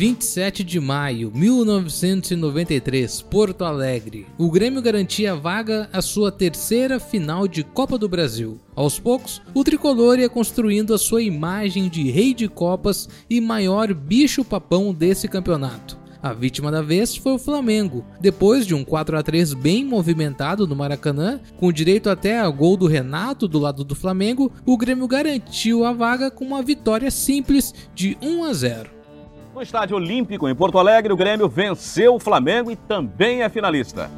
27 de maio 1993, Porto Alegre. O Grêmio garantia vaga à sua terceira final de Copa do Brasil. Aos poucos, o tricolor ia construindo a sua imagem de rei de copas e maior bicho-papão desse campeonato. A vítima da vez foi o Flamengo. Depois de um 4 a 3 bem movimentado no Maracanã, com direito até a gol do Renato do lado do Flamengo, o Grêmio garantiu a vaga com uma vitória simples de 1 a 0. No Estádio Olímpico, em Porto Alegre, o Grêmio venceu o Flamengo e também é finalista.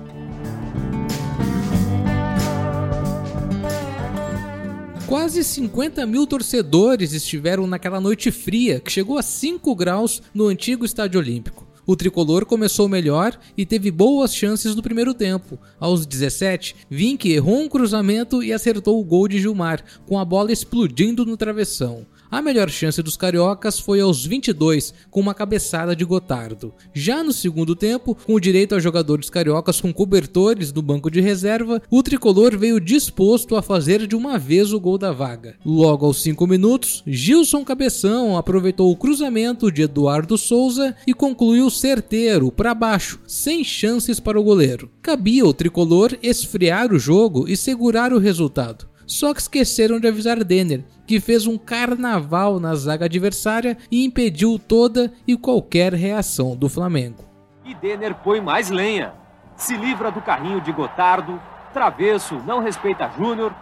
Quase 50 mil torcedores estiveram naquela noite fria que chegou a 5 graus no antigo Estádio Olímpico. O tricolor começou melhor e teve boas chances no primeiro tempo. Aos 17, Vink errou um cruzamento e acertou o gol de Gilmar, com a bola explodindo no travessão. A melhor chance dos cariocas foi aos 22, com uma cabeçada de Gotardo. Já no segundo tempo, com o direito a jogadores cariocas com cobertores do banco de reserva, o tricolor veio disposto a fazer de uma vez o gol da vaga. Logo aos 5 minutos, Gilson Cabeção aproveitou o cruzamento de Eduardo Souza e concluiu certeiro para baixo, sem chances para o goleiro. Cabia ao tricolor esfriar o jogo e segurar o resultado. Só que esqueceram de avisar Denner, que fez um carnaval na zaga adversária e impediu toda e qualquer reação do Flamengo. E Denner põe mais lenha. Se livra do carrinho de Gotardo, travesso, não respeita Júnior,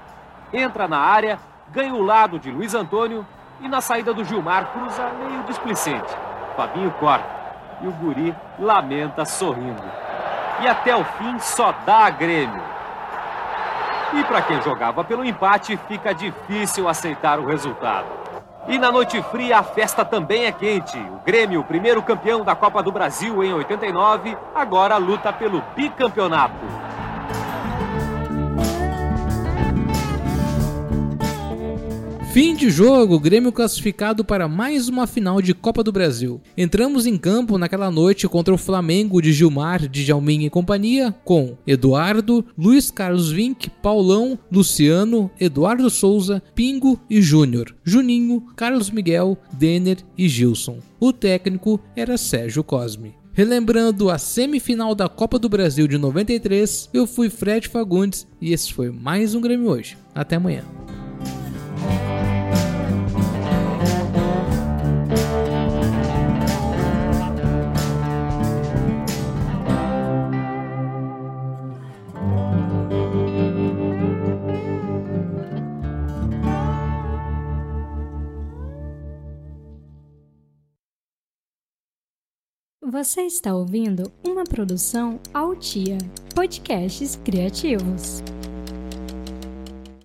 entra na área, ganha o lado de Luiz Antônio e na saída do Gilmar cruza meio displicente. Fabinho corta e o guri lamenta sorrindo. E até o fim só dá a Grêmio. E para quem jogava pelo empate, fica difícil aceitar o resultado. E na noite fria, a festa também é quente. O Grêmio, primeiro campeão da Copa do Brasil em 89, agora luta pelo bicampeonato. Fim de jogo, Grêmio classificado para mais uma final de Copa do Brasil. Entramos em campo naquela noite contra o Flamengo de Gilmar, de Jalmin e companhia, com Eduardo, Luiz Carlos Vinck, Paulão, Luciano, Eduardo Souza, Pingo e Júnior, Juninho, Carlos Miguel, Denner e Gilson. O técnico era Sérgio Cosme. Relembrando a semifinal da Copa do Brasil de 93, eu fui Fred Fagundes e esse foi mais um Grêmio hoje. Até amanhã. Você está ouvindo uma produção Altia Podcasts Criativos.